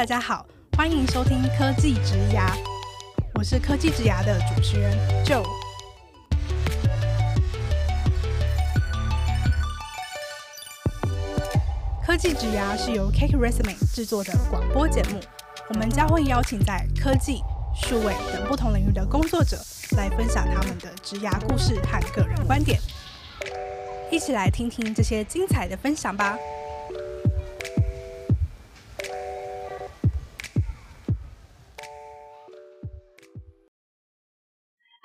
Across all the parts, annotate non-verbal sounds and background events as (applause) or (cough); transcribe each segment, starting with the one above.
大家好，欢迎收听科技职涯，我是科技职涯的主持人 Joe。科技职涯是由 CakeResume 制作的广播节目，我们将会邀请在科技、数位等不同领域的工作者来分享他们的职涯故事和个人观点，一起来听听这些精彩的分享吧。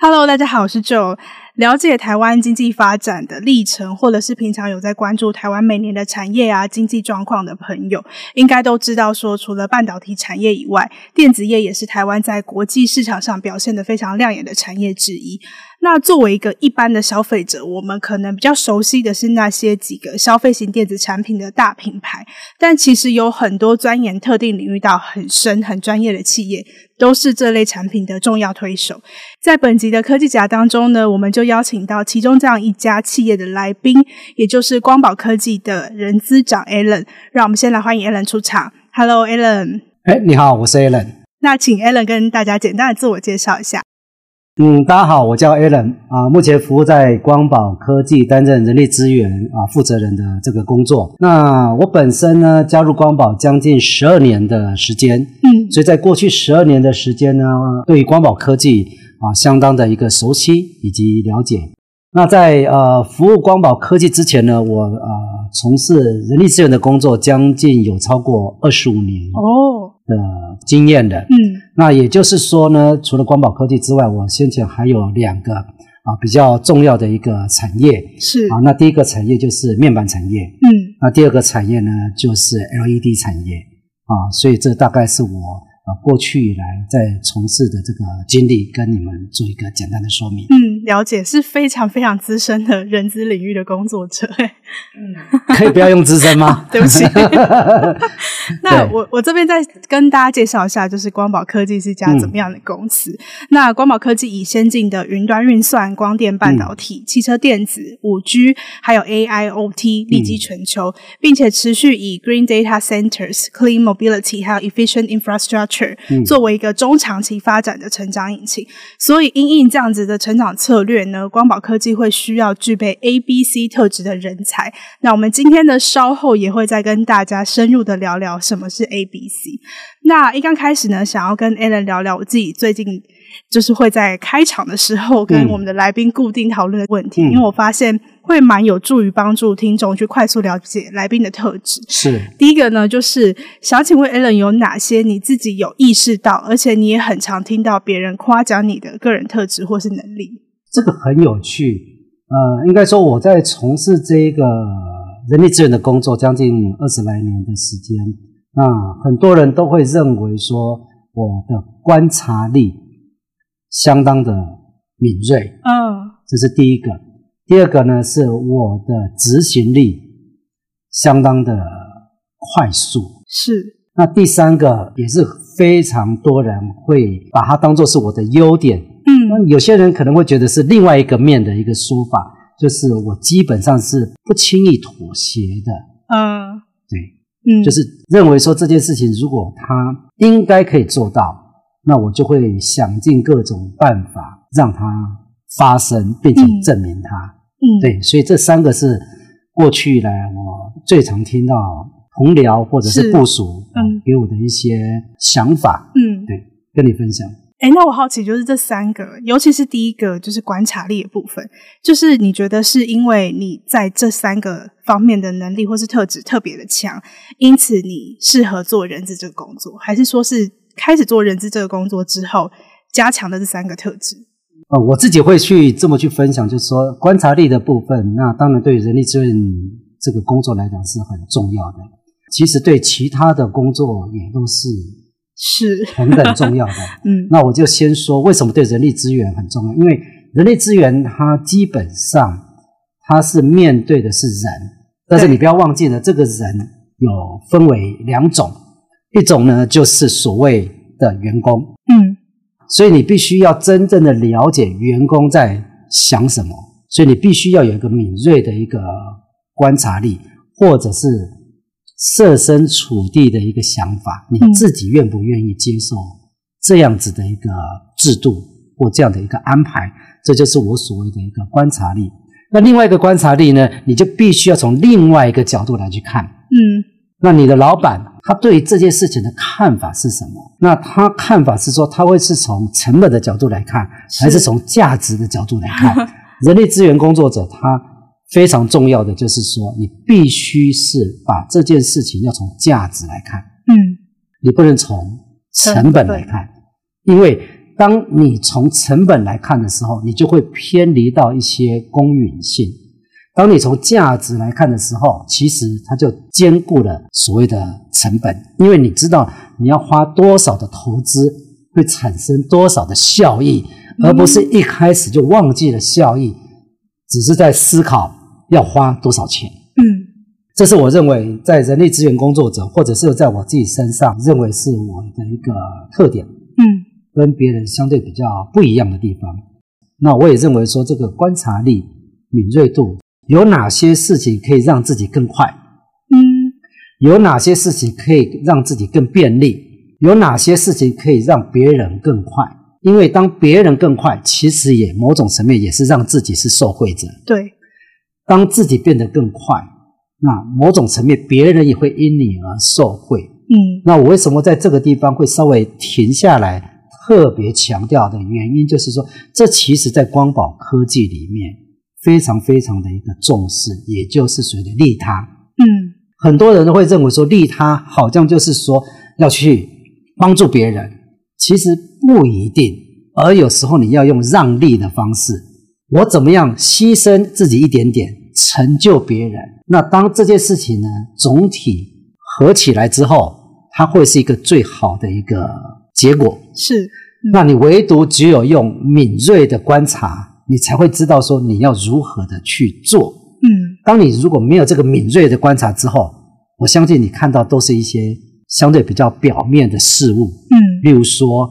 Hello，大家好，我是 Joe。了解台湾经济发展的历程，或者是平常有在关注台湾每年的产业啊、经济状况的朋友，应该都知道说，除了半导体产业以外，电子业也是台湾在国际市场上表现得非常亮眼的产业之一。那作为一个一般的消费者，我们可能比较熟悉的是那些几个消费型电子产品的大品牌，但其实有很多钻研特定领域到很深、很专业的企业，都是这类产品的重要推手。在本集的科技甲当中呢，我们就邀请到其中这样一家企业的来宾，也就是光宝科技的人资长 Alan。让我们先来欢迎 Alan 出场。Hello，Alan。哎，你好，我是 Alan。那请 Alan 跟大家简单的自我介绍一下。嗯，大家好，我叫 Alan 啊，目前服务在光宝科技，担任人力资源啊负责人的这个工作。那我本身呢，加入光宝将近十二年的时间，嗯，所以在过去十二年的时间呢，对于光宝科技啊，相当的一个熟悉以及了解。那在呃服务光宝科技之前呢，我呃从事人力资源的工作，将近有超过二十五年哦的经验的，嗯。那也就是说呢，除了光宝科技之外，我先前还有两个啊比较重要的一个产业是啊。那第一个产业就是面板产业，嗯，那第二个产业呢就是 LED 产业啊。所以这大概是我啊过去以来在从事的这个经历，跟你们做一个简单的说明。嗯，了解，是非常非常资深的人资领域的工作者。嗯，可以不要用资深吗？(laughs) 对不起。(laughs) 那我我这边再跟大家介绍一下，就是光宝科技是一家怎么样的公司？嗯、那光宝科技以先进的云端运算、光电半导体、嗯、汽车电子、五 G，还有 AIoT 立基全球，嗯、并且持续以 Green Data Centers、Clean Mobility 还有 Efficient Infrastructure、嗯、作为一个中长期发展的成长引擎。所以，因应这样子的成长策略呢，光宝科技会需要具备 A、B、C 特质的人才。那我们今天呢，稍后也会再跟大家深入的聊聊。什么是 ABC？那一刚开始呢，想要跟 Alan 聊聊我自己最近就是会在开场的时候跟我们的来宾固定讨论的问题，嗯、因为我发现会蛮有助于帮助听众去快速了解来宾的特质。是第一个呢，就是想请问 Alan 有哪些你自己有意识到，而且你也很常听到别人夸奖你的个人特质或是能力？这个很有趣。呃，应该说我在从事这个。人力资源的工作将近二十来年的时间，那很多人都会认为说我的观察力相当的敏锐，嗯，这是第一个。第二个呢，是我的执行力相当的快速，是。那第三个也是非常多人会把它当做是我的优点，嗯，那有些人可能会觉得是另外一个面的一个说法。就是我基本上是不轻易妥协的，嗯，对，嗯，就是认为说这件事情如果他应该可以做到，那我就会想尽各种办法让它发生，并且证明它，嗯，对，所以这三个是过去以来我最常听到同僚或者是。部属嗯。给我的一些想法，嗯，对，跟你分享。诶，那我好奇，就是这三个，尤其是第一个，就是观察力的部分，就是你觉得是因为你在这三个方面的能力或是特质特别的强，因此你适合做人资这个工作，还是说是开始做人资这个工作之后加强的这三个特质？哦，我自己会去这么去分享，就是说观察力的部分，那当然对人力资源这个工作来讲是很重要的，其实对其他的工作也都是。是。(laughs) 同等重要的，嗯，那我就先说为什么对人力资源很重要，因为人力资源它基本上它是面对的是人，但是你不要忘记了，这个人有分为两种，一种呢就是所谓的员工，嗯，所以你必须要真正的了解员工在想什么，所以你必须要有一个敏锐的一个观察力，或者是设身处地的一个想法，你自己愿不愿意接受这样子的一个制度或这样的一个安排？这就是我所谓的一个观察力。那另外一个观察力呢，你就必须要从另外一个角度来去看。嗯，那你的老板他对这件事情的看法是什么？那他看法是说，他会是从成本的角度来看，还是从价值的角度来看？(laughs) 人力资源工作者他。非常重要的就是说，你必须是把这件事情要从价值来看，嗯，你不能从成本来看，因为当你从成本来看的时候，你就会偏离到一些公允性；当你从价值来看的时候，其实它就兼顾了所谓的成本，因为你知道你要花多少的投资会产生多少的效益，而不是一开始就忘记了效益。只是在思考要花多少钱，嗯，这是我认为在人力资源工作者，或者是在我自己身上认为是我的一个特点，嗯，跟别人相对比较不一样的地方。那我也认为说，这个观察力、敏锐度，有哪些事情可以让自己更快？嗯，有哪些事情可以让自己更便利？有哪些事情可以让别人更快？因为当别人更快，其实也某种层面也是让自己是受惠者。对，当自己变得更快，那某种层面别人也会因你而受惠。嗯，那我为什么在这个地方会稍微停下来，特别强调的原因，就是说，这其实在光宝科技里面非常非常的一个重视，也就是所谓的利他。嗯，很多人都会认为说，利他好像就是说要去帮助别人。其实不一定，而有时候你要用让利的方式，我怎么样牺牲自己一点点，成就别人？那当这件事情呢，总体合起来之后，它会是一个最好的一个结果。是，嗯、那你唯独只有用敏锐的观察，你才会知道说你要如何的去做。嗯，当你如果没有这个敏锐的观察之后，我相信你看到都是一些相对比较表面的事物。嗯。例如说，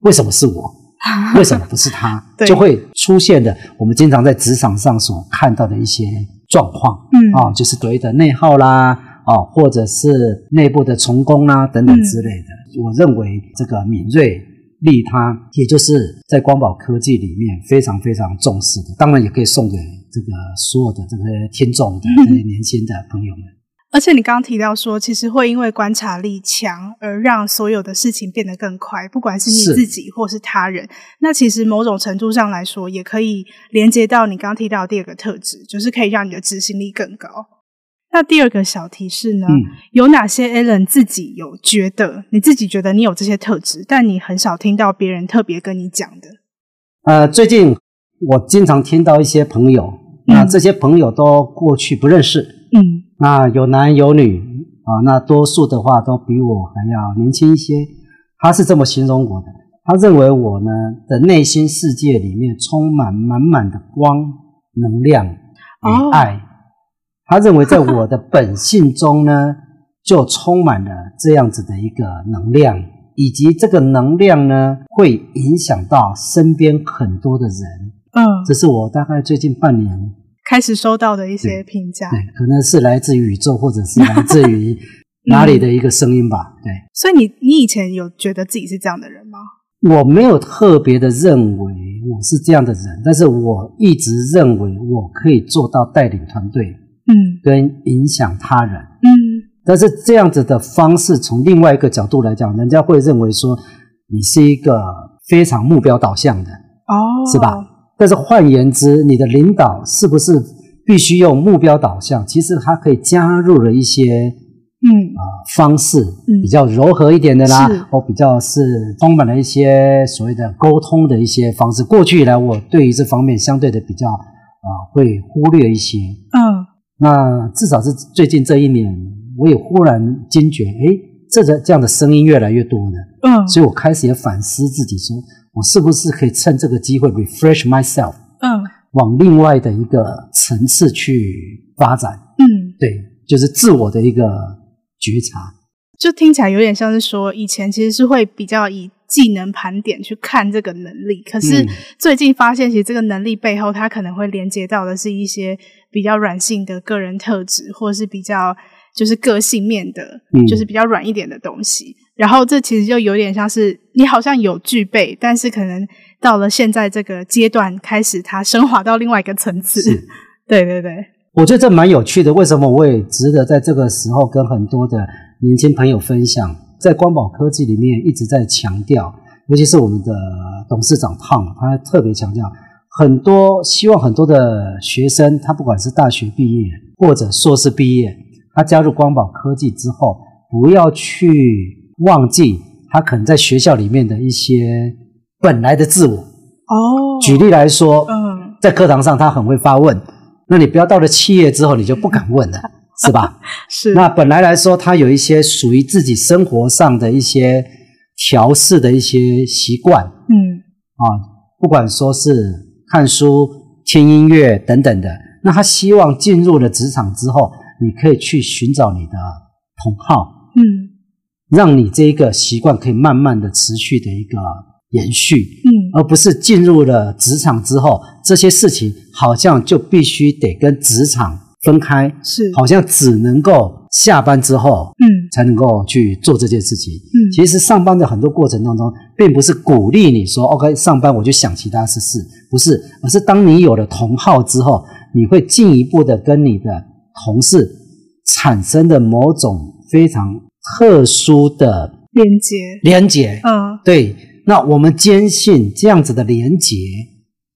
为什么是我？(laughs) 为什么不是他？对就会出现的我们经常在职场上所看到的一些状况，嗯啊，就是所谓的内耗啦，啊，或者是内部的重工啦等等之类的。嗯、我认为这个敏锐利他，也就是在光宝科技里面非常非常重视的。当然，也可以送给这个所有的这些听众的这些年轻的朋友们。嗯而且你刚刚提到说，其实会因为观察力强而让所有的事情变得更快，不管是你自己或是他人。那其实某种程度上来说，也可以连接到你刚刚提到的第二个特质，就是可以让你的执行力更高。那第二个小提示呢？嗯、有哪些 Alan 自己有觉得，你自己觉得你有这些特质，但你很少听到别人特别跟你讲的？呃，最近我经常听到一些朋友，嗯、那这些朋友都过去不认识。嗯。那有男有女啊，那多数的话都比我还要年轻一些。他是这么形容我的，他认为我呢的内心世界里面充满满满的光、能量与爱。哦、他认为在我的本性中呢，就充满了这样子的一个能量，以及这个能量呢会影响到身边很多的人。嗯，这是我大概最近半年。开始收到的一些评价，对，可能是来自于宇宙，或者是来自于 (laughs) 哪里的一个声音吧。对，所以你你以前有觉得自己是这样的人吗？我没有特别的认为我是这样的人，但是我一直认为我可以做到带领团队，嗯，跟影响他人，嗯。但是这样子的方式，从另外一个角度来讲，人家会认为说你是一个非常目标导向的，哦，是吧？但是换言之，你的领导是不是必须用目标导向？其实它可以加入了一些，嗯啊、呃、方式，嗯、比较柔和一点的啦，是或比较是充满了一些所谓的沟通的一些方式。过去以来，我对于这方面相对的比较啊、呃、会忽略一些。嗯，那至少是最近这一年，我也忽然惊觉，哎，这个这样的声音越来越多了。嗯，所以我开始也反思自己说。我是不是可以趁这个机会 refresh myself？嗯，往另外的一个层次去发展。嗯，对，就是自我的一个觉察。就听起来有点像是说，以前其实是会比较以技能盘点去看这个能力，可是最近发现，其实这个能力背后，它可能会连接到的是一些比较软性的个人特质，或者是比较。就是个性面的，嗯、就是比较软一点的东西。然后这其实就有点像是你好像有具备，但是可能到了现在这个阶段，开始它升华到另外一个层次。是 (laughs) 对对对，我觉得这蛮有趣的。为什么我也值得在这个时候跟很多的年轻朋友分享？在光宝科技里面一直在强调，尤其是我们的董事长 Tom，他特别强调，很多希望很多的学生，他不管是大学毕业或者硕士毕业，他加入光宝科技之后，不要去。忘记他可能在学校里面的一些本来的自我哦。举例来说，嗯，在课堂上他很会发问，那你不要到了企业之后你就不敢问了，(laughs) 是吧？是。那本来来说他有一些属于自己生活上的一些调试的一些习惯，嗯，啊，不管说是看书、听音乐等等的，那他希望进入了职场之后，你可以去寻找你的同好，嗯。让你这一个习惯可以慢慢的持续的一个延续，嗯，而不是进入了职场之后，这些事情好像就必须得跟职场分开，是，好像只能够下班之后，嗯，才能够去做这件事情，嗯，其实上班的很多过程当中，并不是鼓励你说，OK，上班我就想其他事事，不是，而是当你有了同好之后，你会进一步的跟你的同事产生的某种非常。特殊的连接，连接，嗯，对。那我们坚信这样子的连接，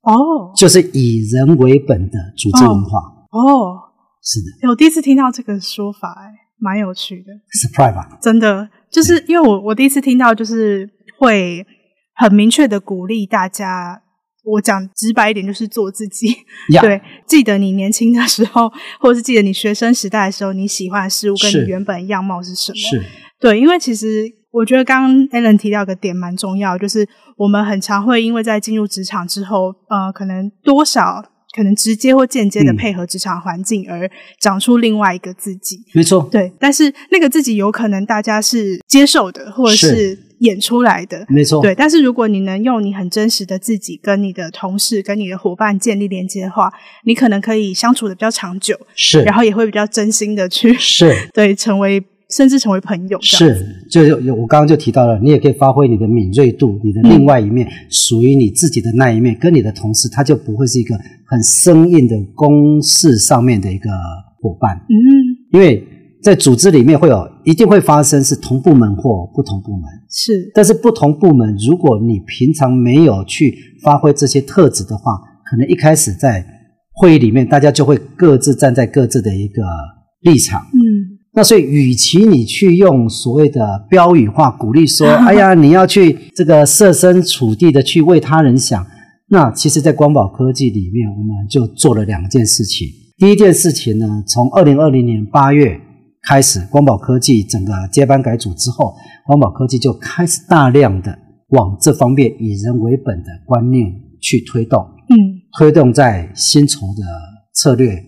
哦，就是以人为本的组织文化，哦，哦是的。我第一次听到这个说法，哎，蛮有趣的。Surprise 吧？真的，就是因为我我第一次听到，就是会很明确的鼓励大家。我讲直白一点，就是做自己。对，记得你年轻的时候，或者是记得你学生时代的时候，你喜欢的事物跟你原本样貌是什么？是。对，因为其实我觉得刚刚 Alan 提到一个点蛮重要，就是我们很常会因为在进入职场之后，呃，可能多少可能直接或间接的配合职场环境，而长出另外一个自己。嗯、没错。对，但是那个自己有可能大家是接受的，或者是。演出来的，没错，对。但是如果你能用你很真实的自己跟你的同事、跟你的伙伴建立连接的话，你可能可以相处的比较长久，是，然后也会比较真心的去，是，(laughs) 对，成为甚至成为朋友，是。就有我刚刚就提到了，你也可以发挥你的敏锐度，你的另外一面，嗯、属于你自己的那一面，跟你的同事，他就不会是一个很生硬的公事上面的一个伙伴，嗯，因为。在组织里面会有一定会发生是同部门或不同部门，是。但是不同部门，如果你平常没有去发挥这些特质的话，可能一开始在会议里面，大家就会各自站在各自的一个立场。嗯。那所以，与其你去用所谓的标语化鼓励说，(laughs) 哎呀，你要去这个设身处地的去为他人想，那其实，在光宝科技里面，我们就做了两件事情。第一件事情呢，从二零二零年八月。开始，光宝科技整个接班改组之后，光宝科技就开始大量的往这方面以人为本的观念去推动，嗯，推动在薪酬的策略，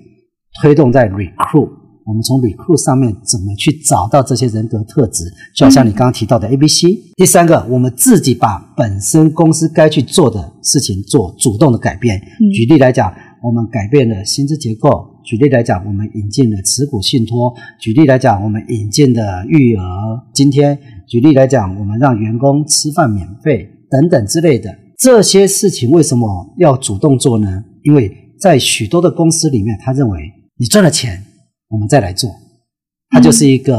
推动在 recruit，我们从 recruit 上面怎么去找到这些人格特质，就好像你刚刚提到的 ABC。嗯。第三个，我们自己把本身公司该去做的事情做主动的改变。嗯。举例来讲，我们改变了薪资结构。举例来讲，我们引进了持股信托；举例来讲，我们引进的育儿津贴；举例来讲，我们让员工吃饭免费等等之类的这些事情，为什么要主动做呢？因为在许多的公司里面，他认为你赚了钱，我们再来做，它就是一个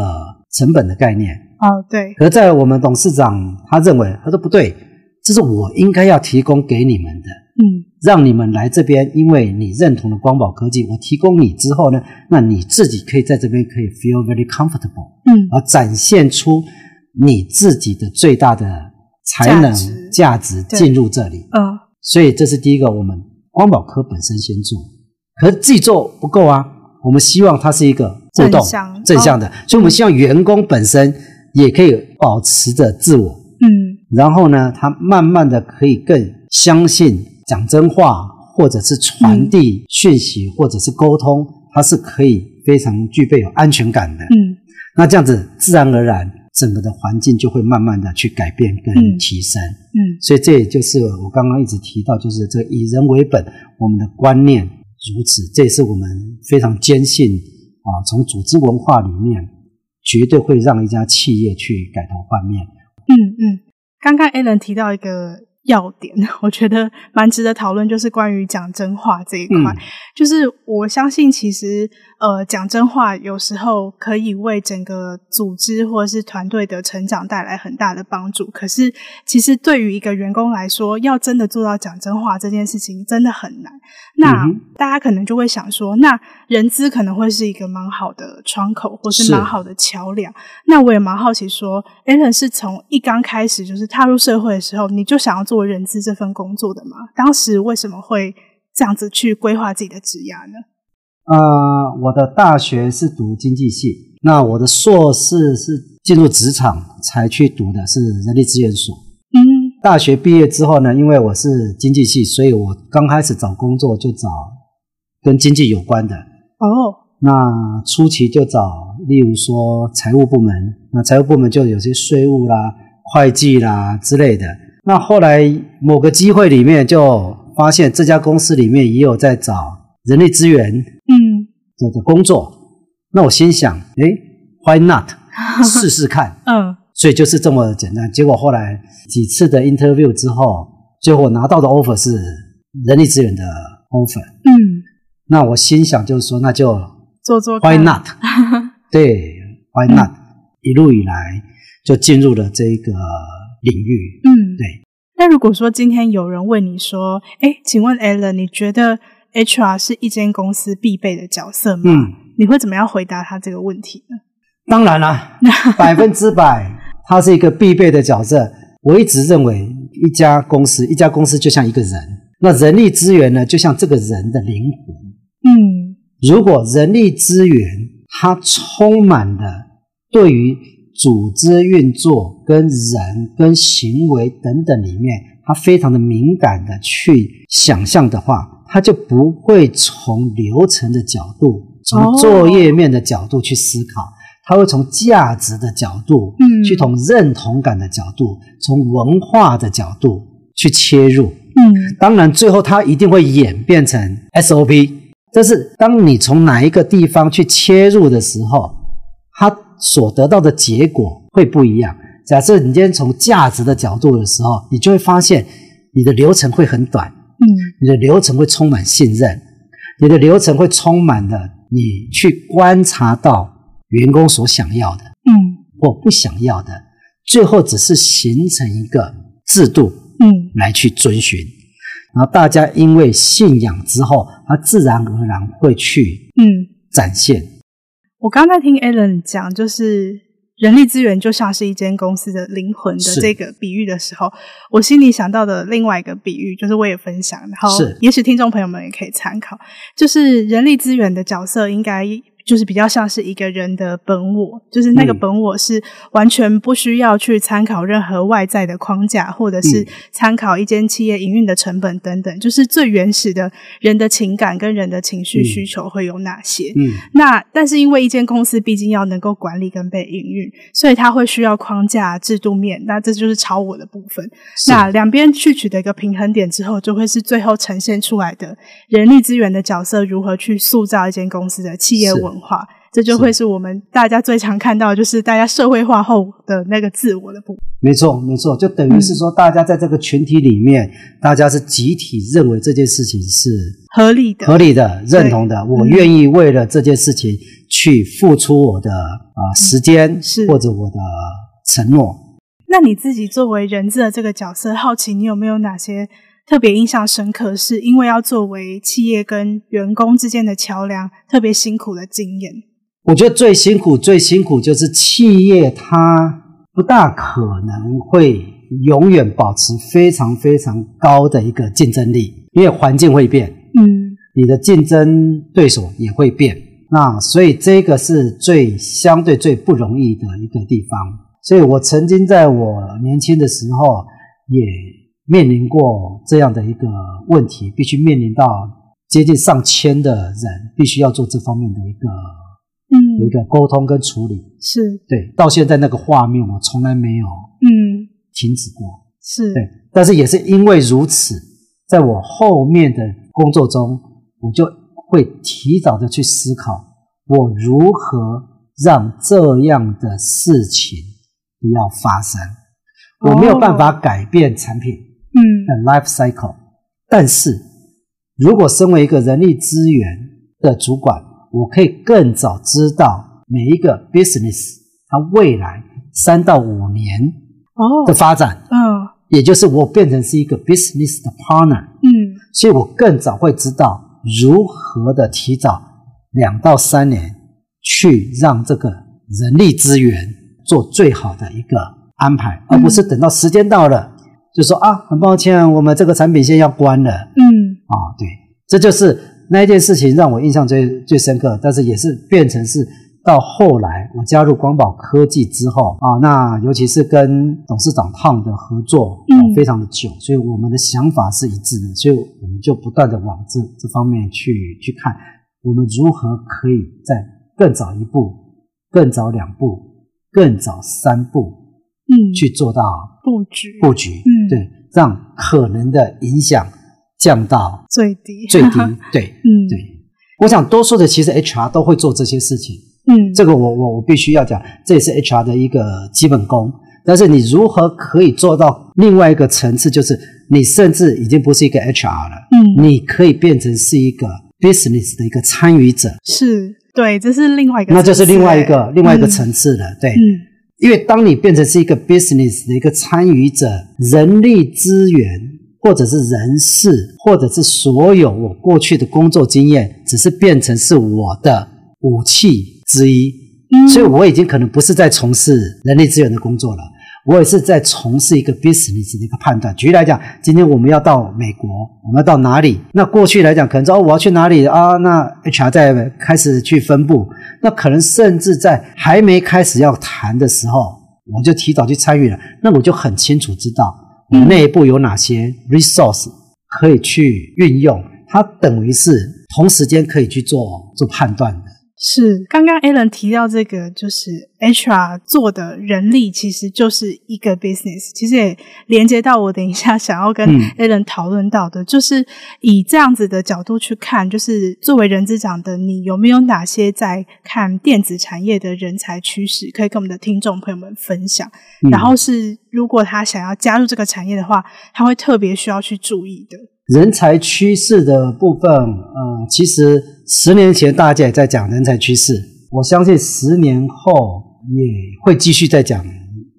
成本的概念。哦、嗯，对。可在我们董事长他认为，他说不对，这是我应该要提供给你们的。嗯。让你们来这边，因为你认同了光宝科技，我提供你之后呢，那你自己可以在这边可以 feel very comfortable，嗯，而展现出你自己的最大的才能价值进入这里，嗯，所以这是第一个，我们光宝科本身先做，可是自己做不够啊，我们希望它是一个互动正向正向的，所以我们希望员工本身也可以保持着自我，嗯，然后呢，他慢慢的可以更相信。讲真话，或者是传递讯息，嗯、或者是沟通，它是可以非常具备有安全感的。嗯，那这样子自然而然，整个的环境就会慢慢的去改变跟提升。嗯，嗯，所以这也就是我刚刚一直提到，就是这个以人为本，我们的观念如此，这也是我们非常坚信啊，从组织文化里面，绝对会让一家企业去改头换面。嗯嗯，刚刚 Alan 提到一个。要点，(laughs) 我觉得蛮值得讨论，就是关于讲真话这一块。嗯、就是我相信，其实呃，讲真话有时候可以为整个组织或者是团队的成长带来很大的帮助。可是，其实对于一个员工来说，要真的做到讲真话这件事情，真的很难。那、嗯、大家可能就会想说，那人资可能会是一个蛮好的窗口，或是蛮好的桥梁。那我也蛮好奇说，Allen 是从一刚开始就是踏入社会的时候，你就想要做。做人资这份工作的吗？当时为什么会这样子去规划自己的职涯呢？呃，我的大学是读经济系，那我的硕士是进入职场才去读的是人力资源所。嗯，大学毕业之后呢，因为我是经济系，所以我刚开始找工作就找跟经济有关的。哦，那初期就找，例如说财务部门，那财务部门就有些税务啦、会计啦之类的。那后来某个机会里面就发现这家公司里面也有在找人力资源，嗯，做的工作。那我心想，诶，Why not？(laughs) 试试看，嗯，所以就是这么简单。结果后来几次的 interview 之后，最后拿到的 offer 是人力资源的 offer，嗯，那我心想就是说，那就做做，Why not？(laughs) 对，Why not？一路以来就进入了这个。领域，嗯，对。那如果说今天有人问你说，哎，请问 Alan，你觉得 HR 是一间公司必备的角色吗？嗯，你会怎么样回答他这个问题呢？当然了，(laughs) 百分之百，他是一个必备的角色。我一直认为，一家公司，一家公司就像一个人，那人力资源呢，就像这个人的灵魂。嗯，如果人力资源它充满了对于组织运作跟人跟行为等等里面，他非常的敏感的去想象的话，他就不会从流程的角度、从作业面的角度去思考，他会从价值的角度，嗯，去从认同感的角度，从文化的角度去切入，嗯，当然最后他一定会演变成 SOP，但是当你从哪一个地方去切入的时候，他。所得到的结果会不一样。假设你今天从价值的角度的时候，你就会发现你的流程会很短，嗯，你的流程会充满信任，你的流程会充满了你去观察到员工所想要的，嗯，或不想要的，最后只是形成一个制度，嗯，来去遵循，然后大家因为信仰之后，他自然而然会去，嗯，展现。我刚才听 Alan 讲，就是人力资源就像是一间公司的灵魂的这个比喻的时候，我心里想到的另外一个比喻，就是我也分享，然后也许听众朋友们也可以参考，就是人力资源的角色应该。就是比较像是一个人的本我，就是那个本我是完全不需要去参考任何外在的框架，或者是参考一间企业营运的成本等等，就是最原始的人的情感跟人的情绪需求会有哪些？嗯，那但是因为一间公司毕竟要能够管理跟被营运，所以它会需要框架、制度面，那这就是超我的部分。那两边去取得一个平衡点之后，就会是最后呈现出来的人力资源的角色如何去塑造一间公司的企业文化。这就会是我们大家最常看到，就是大家社会化后的那个自我的部分。没错，没错，就等于是说，大家在这个群体里面，嗯、大家是集体认为这件事情是合理的、合理的、认同的。我愿意为了这件事情去付出我的啊、呃、时间，是或者我的承诺。那你自己作为人质的这个角色，好奇你有没有哪些？特别印象深刻，是因为要作为企业跟员工之间的桥梁，特别辛苦的经验。我觉得最辛苦、最辛苦就是企业，它不大可能会永远保持非常非常高的一个竞争力，因为环境会变，嗯，你的竞争对手也会变，那所以这个是最相对最不容易的一个地方。所以我曾经在我年轻的时候也。面临过这样的一个问题，必须面临到接近上千的人，必须要做这方面的一个嗯一个沟通跟处理。是对，到现在那个画面我从来没有嗯停止过。是对，但是也是因为如此，在我后面的工作中，我就会提早的去思考我如何让这样的事情不要发生？我没有办法改变产品的 life cycle，嗯，但是如果身为一个人力资源的主管，我可以更早知道每一个 business 它未来三到五年哦。的发展，哦，嗯，也就是我变成是一个 business 的 partner，嗯，所以我更早会知道如何的提早两到三年去让这个人力资源做最好的一个安排，而不是等到时间到了，嗯，就说啊，很抱歉，我们这个产品线要关了，嗯，啊，对，这就是那一件事情让我印象最最深刻，但是也是变成是。到后来，我加入光宝科技之后啊，那尤其是跟董事长 Tom 的合作，嗯，非常的久，所以我们的想法是一致的，所以我们就不断的往这这方面去去看，我们如何可以在更早一步、更早两步、更早三步，嗯，去做到布局。布局，嗯，对，让可能的影响降到最低。最低，(laughs) 对，嗯，对，我想多数的其实 HR 都会做这些事情。嗯，这个我我我必须要讲，这也是 HR 的一个基本功。但是你如何可以做到另外一个层次，就是你甚至已经不是一个 HR 了，嗯，你可以变成是一个 business 的一个参与者，是对，这是另外一个，那就是另外一个另外一个层次了，对，嗯，因为当你变成是一个 business 的一个参与者，人力资源或者是人事，或者是所有我过去的工作经验，只是变成是我的武器。之一，所以我已经可能不是在从事人力资源的工作了，我也是在从事一个 business 的一个判断。举例来讲，今天我们要到美国，我们要到哪里？那过去来讲，可能说哦，我要去哪里啊？那 HR 在开始去分布，那可能甚至在还没开始要谈的时候，我就提早去参与了。那我就很清楚知道我内部有哪些 resource 可以去运用，它等于是同时间可以去做做判断的。是，刚刚 Alan 提到这个，就是 HR 做的人力其实就是一个 business，其实也连接到我等一下想要跟 Alan 讨论到的，嗯、就是以这样子的角度去看，就是作为人资长的你，有没有哪些在看电子产业的人才趋势，可以跟我们的听众朋友们分享？嗯、然后是如果他想要加入这个产业的话，他会特别需要去注意的。人才趋势的部分，呃，其实十年前大家也在讲人才趋势，我相信十年后也会继续在讲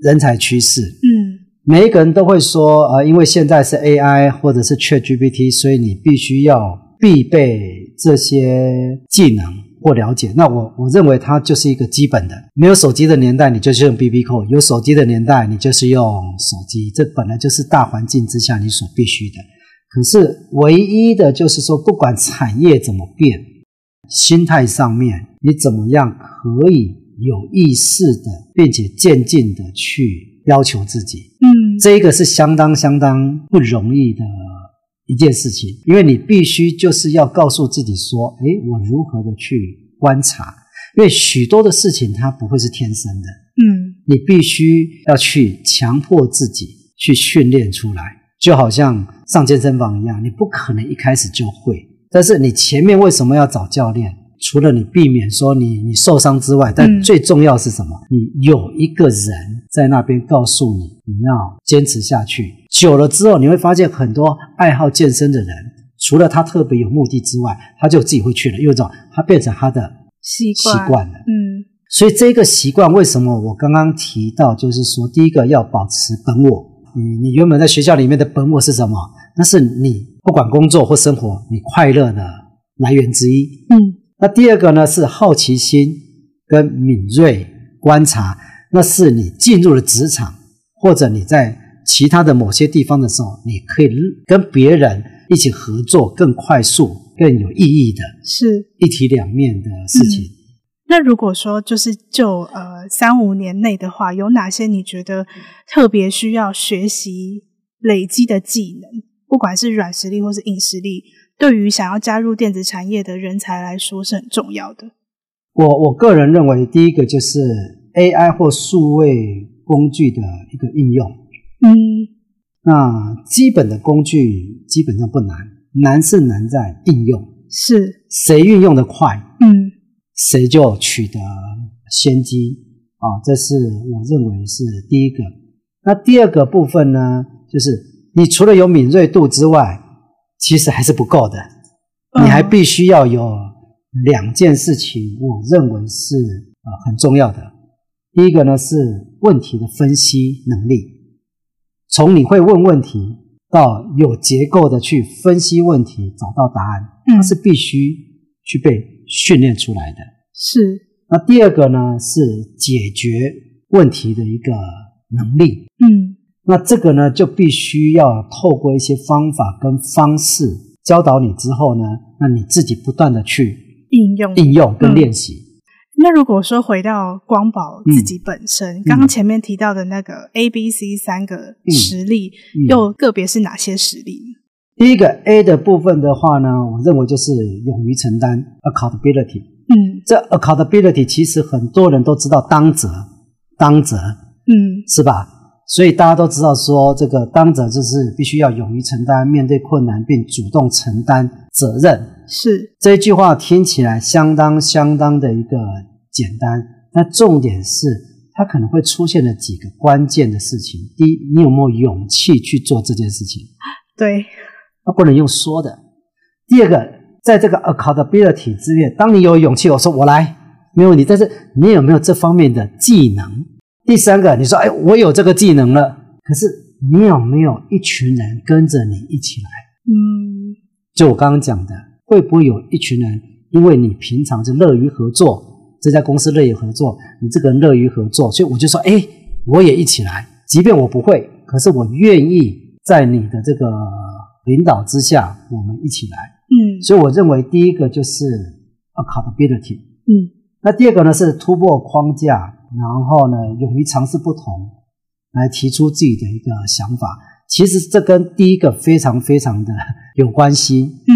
人才趋势。嗯，每一个人都会说，呃，因为现在是 AI 或者是 ChatGPT，所以你必须要必备这些技能或了解。那我我认为它就是一个基本的，没有手机的年代，你就是用 BB Call；有手机的年代，你就是用手机。这本来就是大环境之下你所必须的。可是，唯一的就是说，不管产业怎么变，心态上面你怎么样可以有意识的，并且渐进的去要求自己，嗯，这个是相当相当不容易的一件事情，因为你必须就是要告诉自己说，诶，我如何的去观察，因为许多的事情它不会是天生的，嗯，你必须要去强迫自己去训练出来。就好像上健身房一样，你不可能一开始就会。但是你前面为什么要找教练？除了你避免说你你受伤之外，但最重要是什么？嗯、你有一个人在那边告诉你，你要坚持下去。久了之后，你会发现很多爱好健身的人，除了他特别有目的之外，他就自己会去了，因为这种他变成他的习惯习惯了。嗯，所以这个习惯为什么我刚刚提到，就是说第一个要保持本我。你你原本在学校里面的本我是什么？那是你不管工作或生活，你快乐的来源之一。嗯，那第二个呢是好奇心跟敏锐观察，那是你进入了职场或者你在其他的某些地方的时候，你可以跟别人一起合作，更快速、更有意义的，是。一体两面的事情。嗯。那如果说就是就呃三五年内的话，有哪些你觉得特别需要学习累积的技能，不管是软实力或是硬实力，对于想要加入电子产业的人才来说是很重要的？我我个人认为，第一个就是 AI 或数位工具的一个应用。嗯，那基本的工具基本上不难，难是难在应用。是，谁运用的快？嗯。谁就取得先机啊，这是我认为是第一个。那第二个部分呢，就是你除了有敏锐度之外，其实还是不够的，你还必须要有两件事情，我认为是啊很重要的。第一个呢是问题的分析能力，从你会问问题到有结构的去分析问题，找到答案，嗯是必须去被训练出来的。是。那第二个呢是解决问题的一个能力。嗯。那这个呢就必须要透过一些方法跟方式教导你之后呢，那你自己不断的去应用、应用跟练习。嗯那如果说回到光宝自己本身，刚刚、嗯、前面提到的那个 A、B、C 三个实力，又个别是哪些实力？第一个 A 的部分的话呢，我认为就是勇于承担 （accountability）。嗯，这 accountability 其实很多人都知道当责，当责，嗯，是吧？所以大家都知道说，这个当者就是必须要勇于承担，面对困难并主动承担责任。是这一句话听起来相当相当的一个简单，那重点是它可能会出现了几个关键的事情。第一，你有没有勇气去做这件事情？对，那不能用说的。第二个，在这个 accountability 之列，当你有勇气，我说我来，没有问题。但是你有没有这方面的技能？第三个，你说哎，我有这个技能了，可是你有没有一群人跟着你一起来？嗯，就我刚刚讲的。会不会有一群人，因为你平常就乐于合作，这家公司乐于合作，你这个人乐于合作，所以我就说，哎，我也一起来，即便我不会，可是我愿意在你的这个领导之下，我们一起来。嗯，所以我认为第一个就是 accountability。嗯，那第二个呢是突破框架，然后呢勇于尝试不同，来提出自己的一个想法。其实这跟第一个非常非常的有关系。嗯。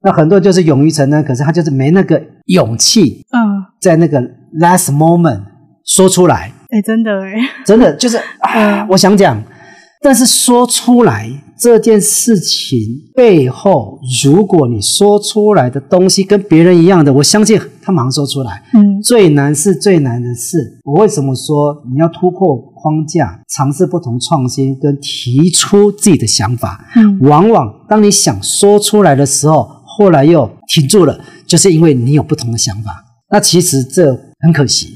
那很多人就是勇于承担，可是他就是没那个勇气，嗯，在那个 last moment 说出来。哎，真的哎，真的就是，啊，我想讲，但是说出来这件事情背后，如果你说出来的东西跟别人一样的，我相信他马上说出来。嗯，最难是最难的是，我为什么说你要突破框架，尝试不同创新，跟提出自己的想法？嗯，往往当你想说出来的时候。后来又停住了，就是因为你有不同的想法。那其实这很可惜，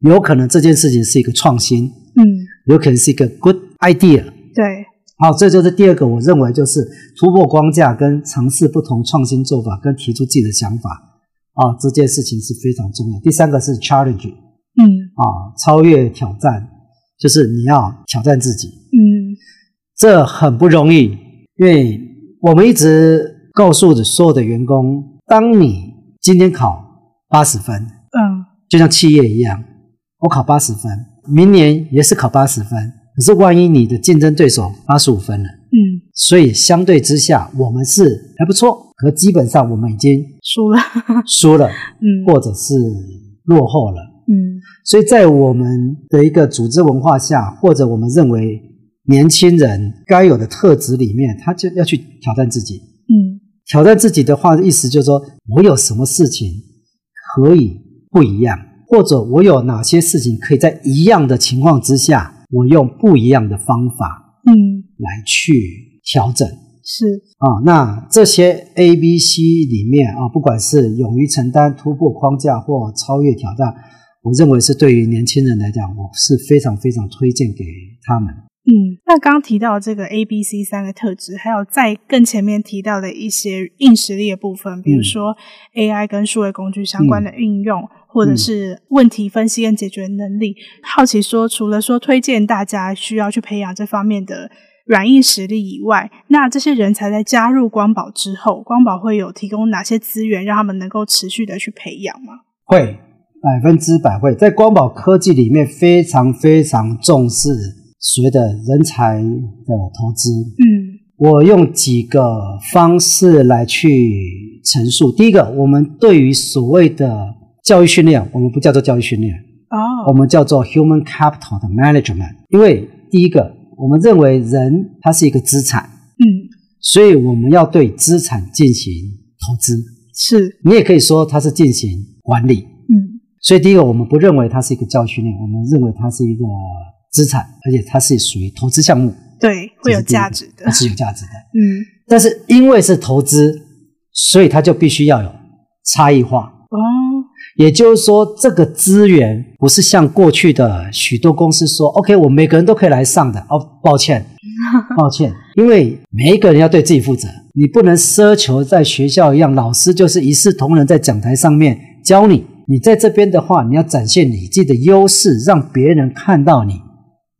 有可能这件事情是一个创新，嗯，有可能是一个 good idea。对，好，这就是第二个，我认为就是突破框架跟尝试不同创新做法，跟提出自己的想法啊，这件事情是非常重要。第三个是 challenge，嗯，啊，超越挑战，就是你要挑战自己，嗯，这很不容易，因为我们一直。告诉着所有的员工，当你今天考八十分，嗯，就像企业一样，我考八十分，明年也是考八十分。可是万一你的竞争对手八十五分了，嗯，所以相对之下，我们是还不错，可基本上我们已经输了，(laughs) 输了，嗯，或者是落后了，嗯。所以在我们的一个组织文化下，或者我们认为年轻人该有的特质里面，他就要去挑战自己。嗯。挑战自己的话，意思就是说我有什么事情可以不一样，或者我有哪些事情可以在一样的情况之下，我用不一样的方法，嗯，来去调整。是啊，那这些 A、B、C 里面啊，不管是勇于承担、突破框架或超越挑战，我认为是对于年轻人来讲，我是非常非常推荐给他们。嗯，那刚刚提到这个 A、B、C 三个特质，还有在更前面提到的一些硬实力的部分，比如说 AI 跟数位工具相关的应用，嗯、或者是问题分析跟解决能力。嗯、好奇说，除了说推荐大家需要去培养这方面的软硬实力以外，那这些人才在加入光宝之后，光宝会有提供哪些资源让他们能够持续的去培养吗？会，百分之百会。在光宝科技里面，非常非常重视。所谓的人才的投资，嗯，我用几个方式来去陈述。第一个，我们对于所谓的教育训练，我们不叫做教育训练，哦，我们叫做 human capital 的 management。因为第一个，我们认为人他是一个资产，嗯，所以我们要对资产进行投资。是，你也可以说它是进行管理，嗯，所以第一个，我们不认为它是一个教育训练，我们认为它是一个资产，而且它是属于投资项目，对，会有价值的，它是有价值的。(laughs) 嗯，但是因为是投资，所以它就必须要有差异化。哦，也就是说，这个资源不是像过去的许多公司说，OK，我每个人都可以来上的。哦，抱歉，(laughs) 抱歉，因为每一个人要对自己负责，你不能奢求在学校一样，老师就是一视同仁在讲台上面教你。你在这边的话，你要展现你自己的优势，让别人看到你，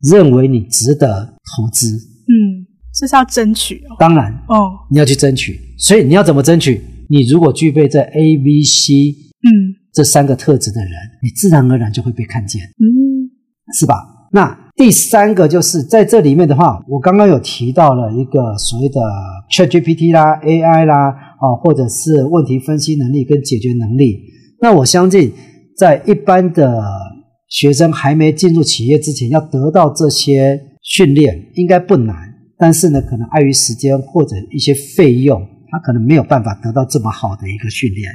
认为你值得投资。嗯，这是要争取哦。当然哦，你要去争取。所以你要怎么争取？你如果具备这 A、B、C，嗯，这三个特质的人，你自然而然就会被看见。嗯，是吧？那第三个就是在这里面的话，我刚刚有提到了一个所谓的 ChatGPT 啦、AI 啦，啊，或者是问题分析能力跟解决能力。那我相信，在一般的学生还没进入企业之前，要得到这些训练应该不难。但是呢，可能碍于时间或者一些费用，他可能没有办法得到这么好的一个训练。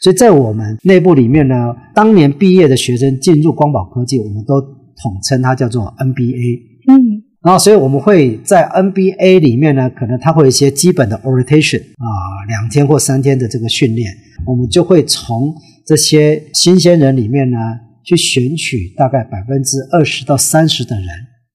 所以在我们内部里面呢，当年毕业的学生进入光宝科技，我们都统称它叫做 NBA。嗯，然后所以我们会在 NBA 里面呢，可能它会有一些基本的 orientation 啊，两天或三天的这个训练，我们就会从这些新鲜人里面呢，去选取大概百分之二十到三十的人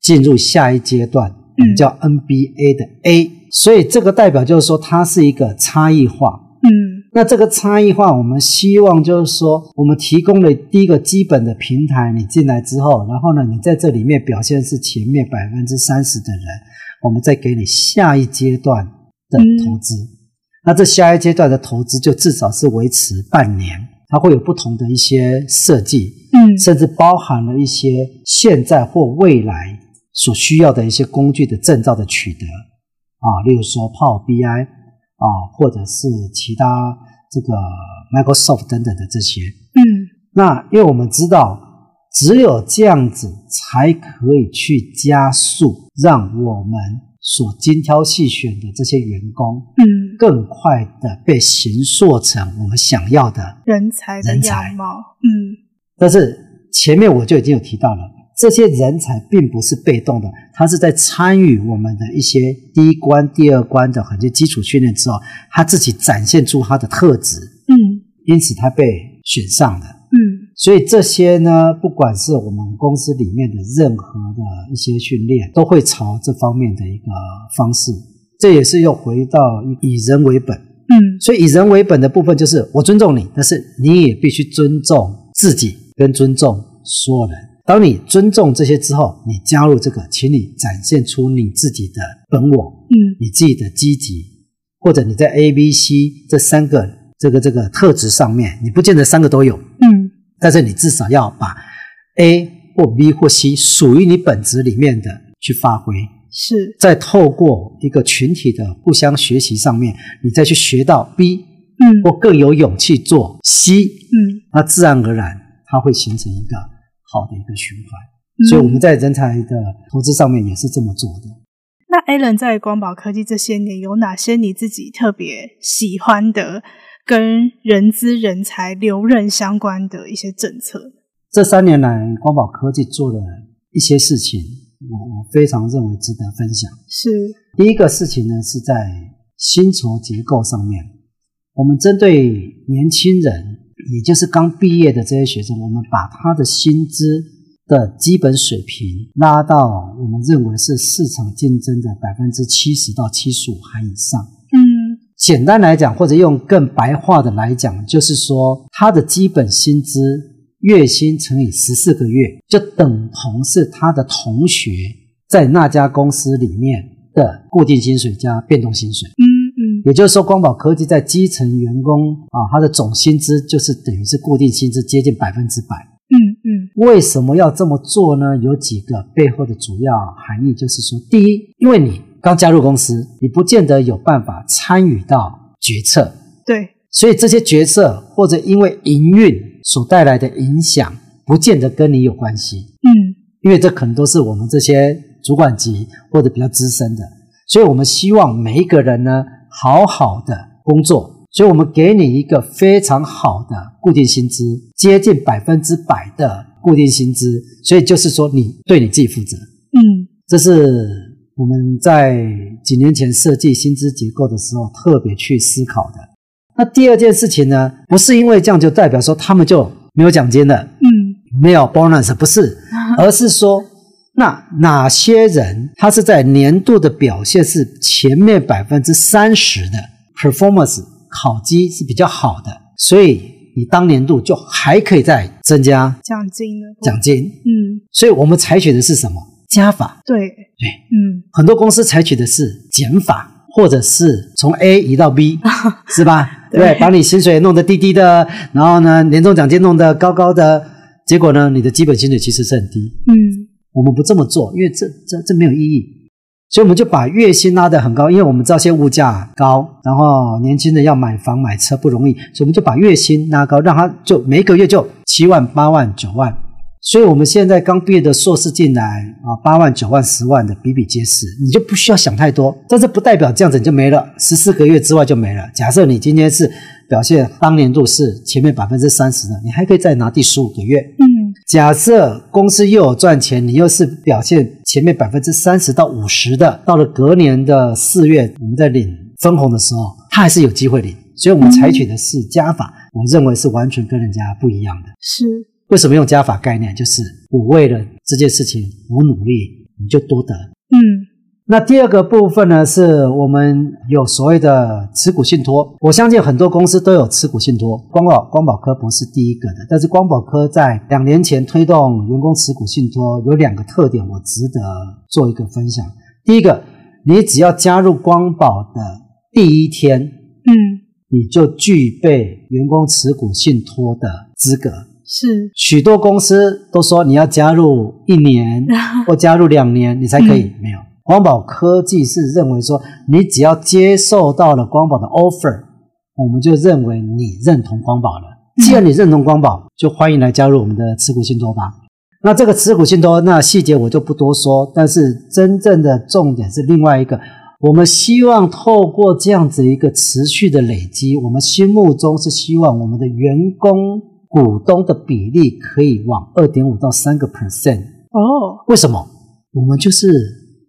进入下一阶段，嗯，叫 NBA 的 A，所以这个代表就是说它是一个差异化，嗯，那这个差异化，我们希望就是说，我们提供了第一个基本的平台，你进来之后，然后呢，你在这里面表现是前面百分之三十的人，我们再给你下一阶段的投资，嗯，那这下一阶段的投资就至少是维持半年。它会有不同的一些设计，嗯，甚至包含了一些现在或未来所需要的一些工具的证照的取得。啊，例如说 Power BI 啊，或者是其他这个 Microsoft 等等的这些，嗯，那因为我们知道，只有这样子才可以去加速，让我们。所精挑细选的这些员工，嗯，更快的被形塑成我们想要的人才人才，嗯。但是前面我就已经有提到了，这些人才并不是被动的，他是在参与我们的一些第一关、第二关的很多基础训练之后，他自己展现出他的特质，嗯，因此他被选上的。嗯，所以这些呢，不管是我们公司里面的任何的一些训练，都会朝这方面的一个方式。这也是又回到以人为本。嗯，所以以人为本的部分就是我尊重你，但是你也必须尊重自己跟尊重所有人。当你尊重这些之后，你加入这个，请你展现出你自己的本我。嗯，你自己的积极，或者你在 A、B、C 这三个这个这个特质上面，你不见得三个都有。嗯。但是你至少要把 A 或 B 或 C 属于你本质里面的去发挥，是，再透过一个群体的互相学习上面，你再去学到 B，嗯，或更有勇气做 C，嗯，那自然而然它会形成一个好的一个循环。所以我们在人才的投资上面也是这么做的。那 Alan 在光宝科技这些年有哪些你自己特别喜欢的？跟人资人才留任相关的一些政策，这三年来光宝科技做了一些事情，我我非常认为值得分享。是第一个事情呢，是在薪酬结构上面，我们针对年轻人，也就是刚毕业的这些学生，我们把他的薪资的基本水平拉到我们认为是市场竞争的百分之七十到七十五还以上。嗯简单来讲，或者用更白话的来讲，就是说，他的基本薪资月薪乘以十四个月，就等同是他的同学在那家公司里面的固定薪水加变动薪水。嗯嗯，也就是说，光宝科技在基层员工啊，他的总薪资就是等于是固定薪资接近百分之百。嗯嗯，为什么要这么做呢？有几个背后的主要含义，就是说，第一，因为你。刚加入公司，你不见得有办法参与到决策，对，所以这些决策或者因为营运所带来的影响，不见得跟你有关系，嗯，因为这可能都是我们这些主管级或者比较资深的，所以我们希望每一个人呢，好好的工作，所以我们给你一个非常好的固定薪资，接近百分之百的固定薪资，所以就是说你对你自己负责。嗯，这是我们在几年前设计薪资结构的时候特别去思考的。那第二件事情呢，不是因为这样就代表说他们就没有奖金了，嗯，没有 bonus，不是，(laughs) 而是说。那哪些人他是在年度的表现是前面百分之三十的 performance 考绩是比较好的，所以你当年度就还可以再增加奖金呢？奖金，嗯，所以我们采取的是什么？加法。对对，嗯，很多公司采取的是减法，或者是从 A 移到 B，(laughs) 是吧？对，对，把你薪水弄得低低的，然后呢，年终奖金弄得高高的，结果呢，你的基本薪水其实是很低，嗯。我们不这么做，因为这这这没有意义，所以我们就把月薪拉得很高，因为我们知道现在物价高，然后年轻人要买房买车不容易，所以我们就把月薪拉高，让他就每个月就七万八万九万，所以我们现在刚毕业的硕士进来啊，八万九万十万的比比皆是，你就不需要想太多，但是不代表这样子你就没了，十四个月之外就没了。假设你今天是表现当年度是前面百分之三十的，你还可以再拿第十五个月，嗯。假设公司又有赚钱，你又是表现前面百分之三十到五十的，到了隔年的四月，我们在领分红的时候，他还是有机会领。所以，我们采取的是加法，我认为是完全跟人家不一样的。是为什么用加法概念？就是我为了这件事情，我努力，你就多得。嗯。那第二个部分呢，是我们有所谓的持股信托。我相信很多公司都有持股信托，光宝光宝科不是第一个的。但是光宝科在两年前推动员工持股信托，有两个特点，我值得做一个分享。第一个，你只要加入光宝的第一天，嗯，你就具备员工持股信托的资格。是，许多公司都说你要加入一年 (laughs) 或加入两年，你才可以，嗯、没有。光宝科技是认为说，你只要接受到了光宝的 offer，我们就认为你认同光宝了。既然你认同光宝，就欢迎来加入我们的持股信托吧。那这个持股信托，那细节我就不多说。但是真正的重点是另外一个，我们希望透过这样子一个持续的累积，我们心目中是希望我们的员工股东的比例可以往二点五到三个 percent。哦，为什么？我们就是。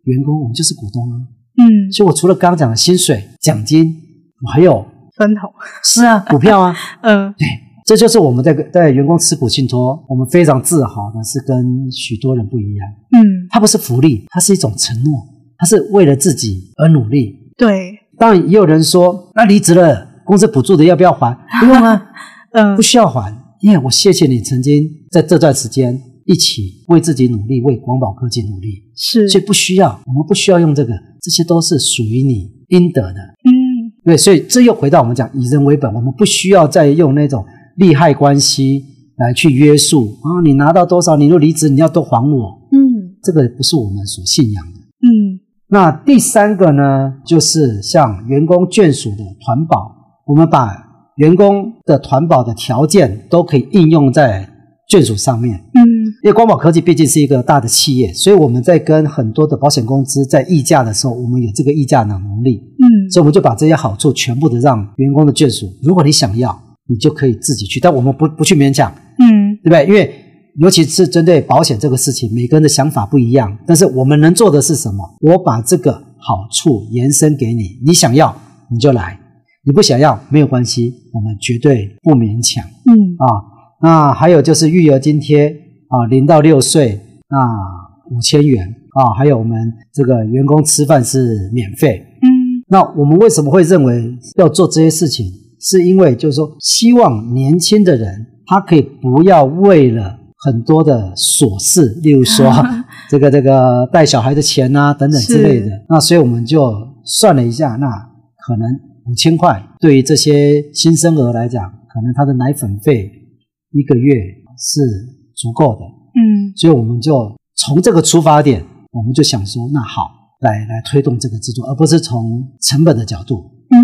员工，我们就是股东啊。嗯，所以我除了刚刚讲的薪水、奖金，我还有分红。是啊，(laughs) 股票啊。嗯，对，这就是我们在在员工持股信托，我们非常自豪的是跟许多人不一样。嗯，它不是福利，它是一种承诺，它是为了自己而努力。对，当然也有人说，那离职了，公司补助的要不要还？不用啊，(laughs) 嗯，不需要还，因为我谢谢你曾经在这段时间。一起为自己努力，为广保科技努力，是，所以不需要，我们不需要用这个，这些都是属于你应得的。嗯，对，所以这又回到我们讲以人为本，我们不需要再用那种利害关系来去约束啊，你拿到多少，你若离职，你要都还我。嗯，这个不是我们所信仰的。嗯，那第三个呢，就是像员工眷属的团保，我们把员工的团保的条件都可以应用在眷属上面。嗯。因为光宝科技毕竟是一个大的企业，所以我们在跟很多的保险公司在议价的时候，我们有这个议价的能力。嗯，所以我们就把这些好处全部的让员工的眷属，如果你想要，你就可以自己去，但我们不不去勉强。嗯，对不对？因为尤其是针对保险这个事情，每个人的想法不一样。但是我们能做的是什么？我把这个好处延伸给你，你想要你就来，你不想要没有关系，我们绝对不勉强。嗯啊，那还有就是育儿津贴。啊，零到六岁啊，五千元啊，还有我们这个员工吃饭是免费。嗯，那我们为什么会认为要做这些事情？是因为就是说，希望年轻的人他可以不要为了很多的琐事，例如说 (laughs) 这个这个带小孩的钱啊等等之类的。那所以我们就算了一下，那可能五千块对于这些新生儿来讲，可能他的奶粉费一个月是。足够的，嗯，所以我们就从这个出发点，我们就想说，那好，来来推动这个制作，而不是从成本的角度，嗯，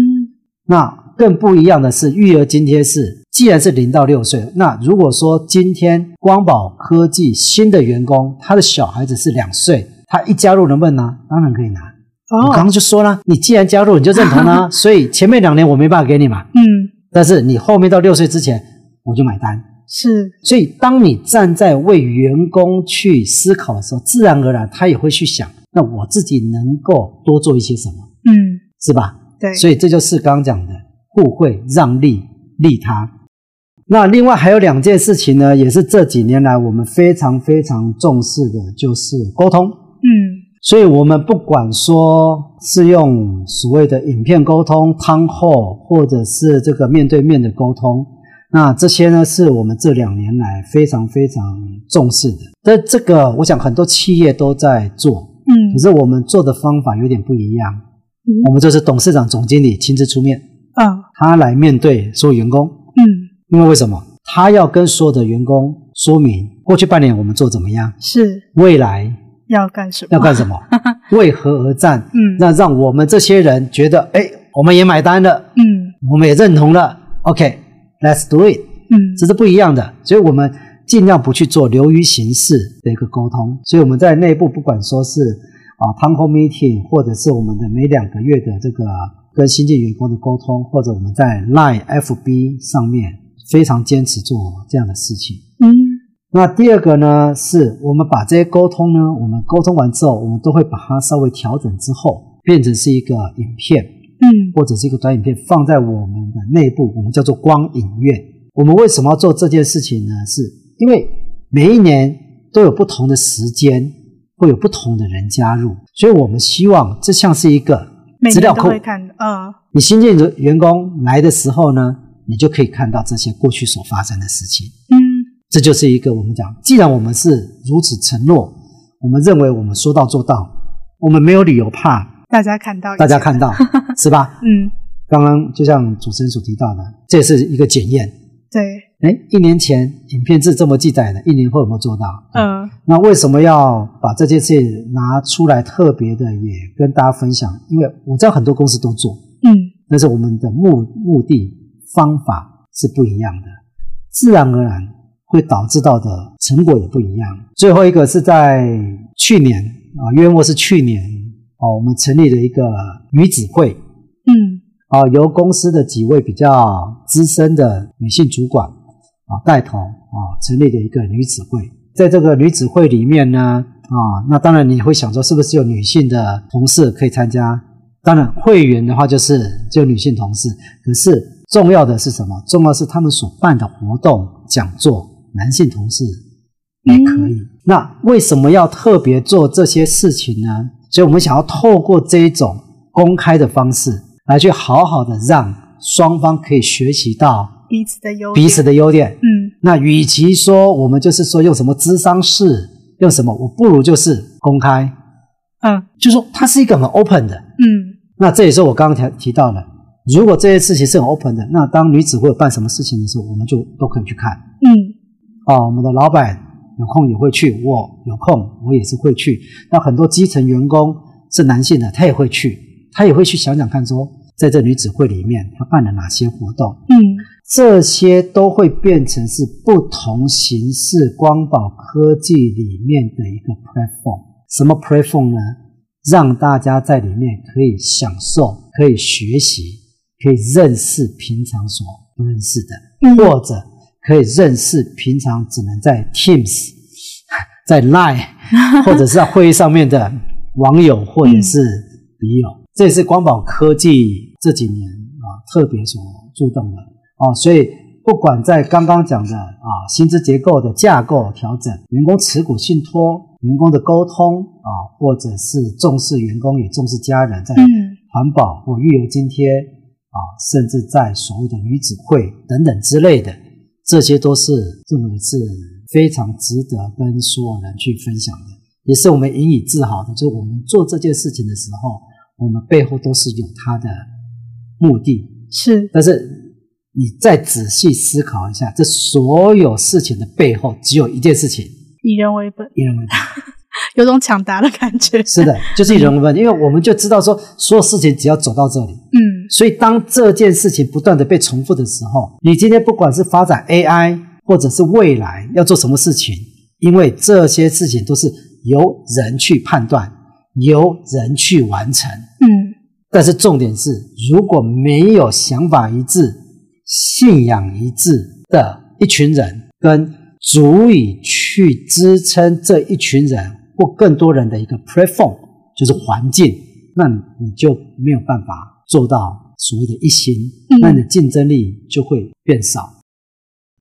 那更不一样的是，育儿津贴是，既然是零到六岁，那如果说今天光宝科技新的员工，他的小孩子是两岁，他一加入能不能拿？当然可以拿，我刚刚就说了，你既然加入，你就认同啦。所以前面两年我没办法给你嘛，嗯，但是你后面到六岁之前，我就买单。是，所以当你站在为员工去思考的时候，自然而然他也会去想，那我自己能够多做一些什么，嗯，是吧？对，所以这就是刚刚讲的互惠、让利、利他。那另外还有两件事情呢，也是这几年来我们非常非常重视的，就是沟通。嗯。所以，我们不管说是用所谓的影片沟通、汤后，或者是这个面对面的沟通，那这些呢，是我们这两年来非常非常重视的。但这个，我想很多企业都在做，嗯，可是我们做的方法有点不一样。嗯，我们就是董事长、总经理亲自出面，嗯，他来面对所有员工，嗯，因为为什么？他要跟所有的员工说明过去半年我们做怎么样，是未来。要干什么？要干什么？(laughs) 为何而战？嗯，那让我们这些人觉得，哎，我们也买单了，嗯，我们也认同了。OK，let's do it。嗯，这是不一样的，所以我们尽量不去做流于形式的一个沟通。所以我们在内部不管说是啊，town hall meeting，或者是我们的每两个月的这个跟新进员工的沟通，或者我们在 Line、FB 上面非常坚持做这样的事情。嗯。那第二个呢，是我们把这些沟通呢，我们沟通完之后，我们都会把它稍微调整之后，变成是一个影片，嗯，或者是一个短影片，放在我们的内部，我们叫做光影院。我们为什么要做这件事情呢？是因为每一年都有不同的时间，会有不同的人加入，所以我们希望这像是一个资料库。嗯，你新进的员工来的时候呢，你就可以看到这些过去所发生的事情，嗯。这就是一个我们讲，既然我们是如此承诺，我们认为我们说到做到，我们没有理由怕大家看到，大家看到，是吧？嗯，刚刚就像主持人所提到的，这是一个检验。对，哎，一年前影片是这么记载的，一年后有没有做到？嗯，那为什么要把这件事拿出来特别的也跟大家分享？因为我知道很多公司都做，嗯，但是我们的目目的方法是不一样的，自然而然。会导致到的成果也不一样。最后一个是在去年啊，约莫是去年啊，我们成立了一个女子会，嗯，啊，由公司的几位比较资深的女性主管啊带头啊，成立的一个女子会。在这个女子会里面呢，啊，那当然你会想说，是不是有女性的同事可以参加？当然，会员的话就是只有女性同事。可是重要的是什么？重要是他们所办的活动、讲座。男性同事也可以。嗯、那为什么要特别做这些事情呢？所以我们想要透过这一种公开的方式，来去好好的让双方可以学习到彼此的优彼此的优点。嗯，那与其说我们就是说用什么智商式，用什么，我不如就是公开。嗯，就说它是一个很 open 的。嗯，那这也是我刚刚提提到的。如果这些事情是很 open 的，那当女子会有办什么事情的时候，我们就都可以去看。嗯。哦，我们的老板有空也会去，我有空我也是会去。那很多基层员工是男性的，他也会去，他也会去想想看，说在这女子会里面她办了哪些活动。嗯，这些都会变成是不同形式光宝科技里面的一个 platform。什么 platform 呢？让大家在里面可以享受、可以学习、可以认识平常所不认识的，嗯、或者。可以认识平常只能在 Teams、在 Line (laughs) 或者是在会议上面的网友或者是笔友，这也是光宝科技这几年啊特别所注重的啊。所以不管在刚刚讲的啊薪资结构的架构调整、员工持股信托、员工的沟通啊，或者是重视员工也重视家人，在环保或育儿津贴啊，甚至在所谓的女子会等等之类的。这些都是认为是非常值得跟所有人去分享的，也是我们引以自豪的。就是我们做这件事情的时候，我们背后都是有它的目的。是，但是你再仔细思考一下，这所有事情的背后只有一件事情：以人为本。以人为本，(laughs) 有种抢答的感觉。是的，就是以人为本，因为我们就知道说，所有事情只要走到这里，嗯。所以，当这件事情不断的被重复的时候，你今天不管是发展 AI，或者是未来要做什么事情，因为这些事情都是由人去判断，由人去完成。嗯，但是重点是，如果没有想法一致、信仰一致的一群人，跟足以去支撑这一群人或更多人的一个 platform，就是环境，那你就没有办法做到所谓的一心，那你的竞争力就会变少。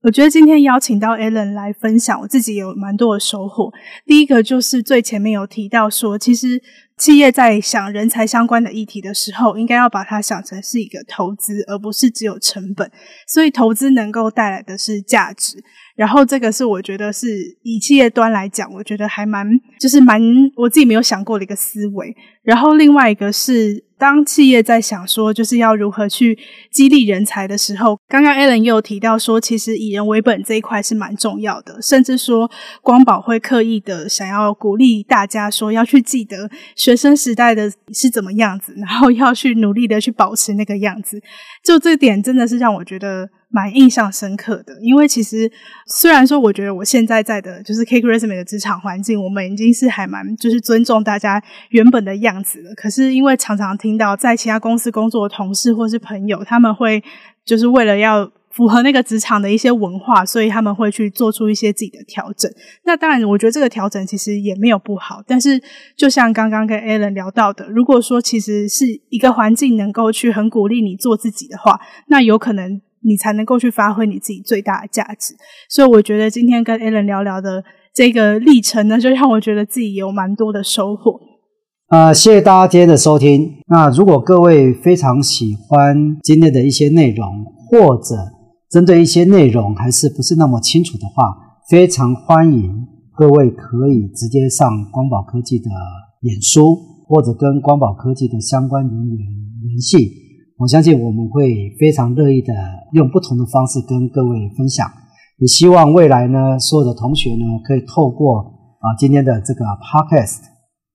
我觉得今天邀请到 Alan 来分享，我自己有蛮多的收获。第一个就是最前面有提到说，其实企业在想人才相关的议题的时候，应该要把它想成是一个投资，而不是只有成本。所以投资能够带来的是价值。然后这个是我觉得是以企业端来讲，我觉得还蛮就是蛮我自己没有想过的一个思维。然后另外一个是。当企业在想说就是要如何去激励人才的时候，刚刚 Alan 也有提到说，其实以人为本这一块是蛮重要的，甚至说光宝会刻意的想要鼓励大家说要去记得学生时代的是怎么样子，然后要去努力的去保持那个样子。就这点真的是让我觉得。蛮印象深刻的，因为其实虽然说，我觉得我现在在的就是 Cake Resume 的职场环境，我们已经是还蛮就是尊重大家原本的样子了。可是因为常常听到在其他公司工作的同事或是朋友，他们会就是为了要符合那个职场的一些文化，所以他们会去做出一些自己的调整。那当然，我觉得这个调整其实也没有不好。但是就像刚刚跟 Alan 聊到的，如果说其实是一个环境能够去很鼓励你做自己的话，那有可能。你才能够去发挥你自己最大的价值，所以我觉得今天跟 Alan 聊聊的这个历程呢，就让我觉得自己有蛮多的收获。呃，谢谢大家今天的收听。那如果各位非常喜欢今天的一些内容，或者针对一些内容还是不是那么清楚的话，非常欢迎各位可以直接上光宝科技的脸书，或者跟光宝科技的相关人员联系。我相信我们会非常乐意的用不同的方式跟各位分享，也希望未来呢，所有的同学呢，可以透过啊今天的这个 podcast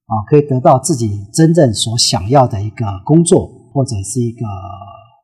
啊，可以得到自己真正所想要的一个工作或者是一个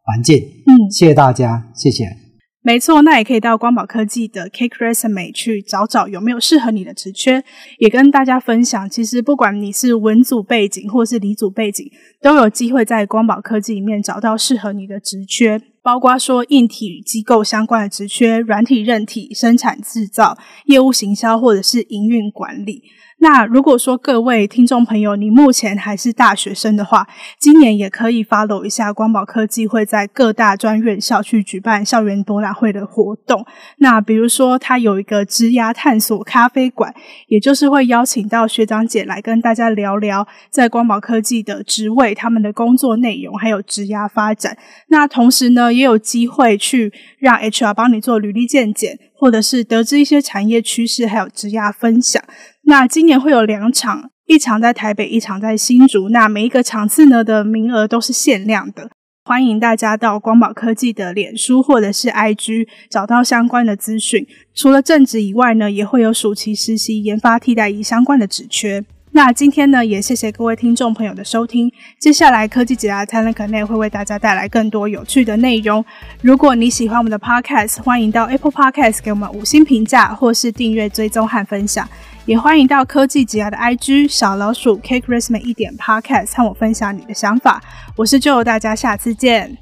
环境。嗯，谢谢大家，谢谢。没错，那也可以到光宝科技的 Cake Resume 去找找有没有适合你的职缺，也跟大家分享。其实不管你是文组背景或是理组背景，都有机会在光宝科技里面找到适合你的职缺，包括说硬体与机构相关的职缺、软体、韧体、生产制造、业务行销或者是营运管理。那如果说各位听众朋友，你目前还是大学生的话，今年也可以 follow 一下光宝科技会在各大专院校去举办校园博览会的活动。那比如说，它有一个职涯探索咖啡馆，也就是会邀请到学长姐来跟大家聊聊在光宝科技的职位、他们的工作内容，还有职涯发展。那同时呢，也有机会去让 HR 帮你做履历健检，或者是得知一些产业趋势，还有职涯分享。那今年会有两场，一场在台北，一场在新竹。那每一个场次呢的名额都是限量的，欢迎大家到光宝科技的脸书或者是 IG 找到相关的资讯。除了正职以外呢，也会有暑期实习、研发替代役相关的职缺。那今天呢，也谢谢各位听众朋友的收听。接下来科技职涯 Talent Connect 会为大家带来更多有趣的内容。如果你喜欢我们的 Podcast，欢迎到 Apple Podcast 给我们五星评价，或是订阅、追踪和分享。也欢迎到科技职涯的 IG 小老鼠 Cake Resume 一点 Podcast 和我分享你的想法。我是 Joe，大家下次见。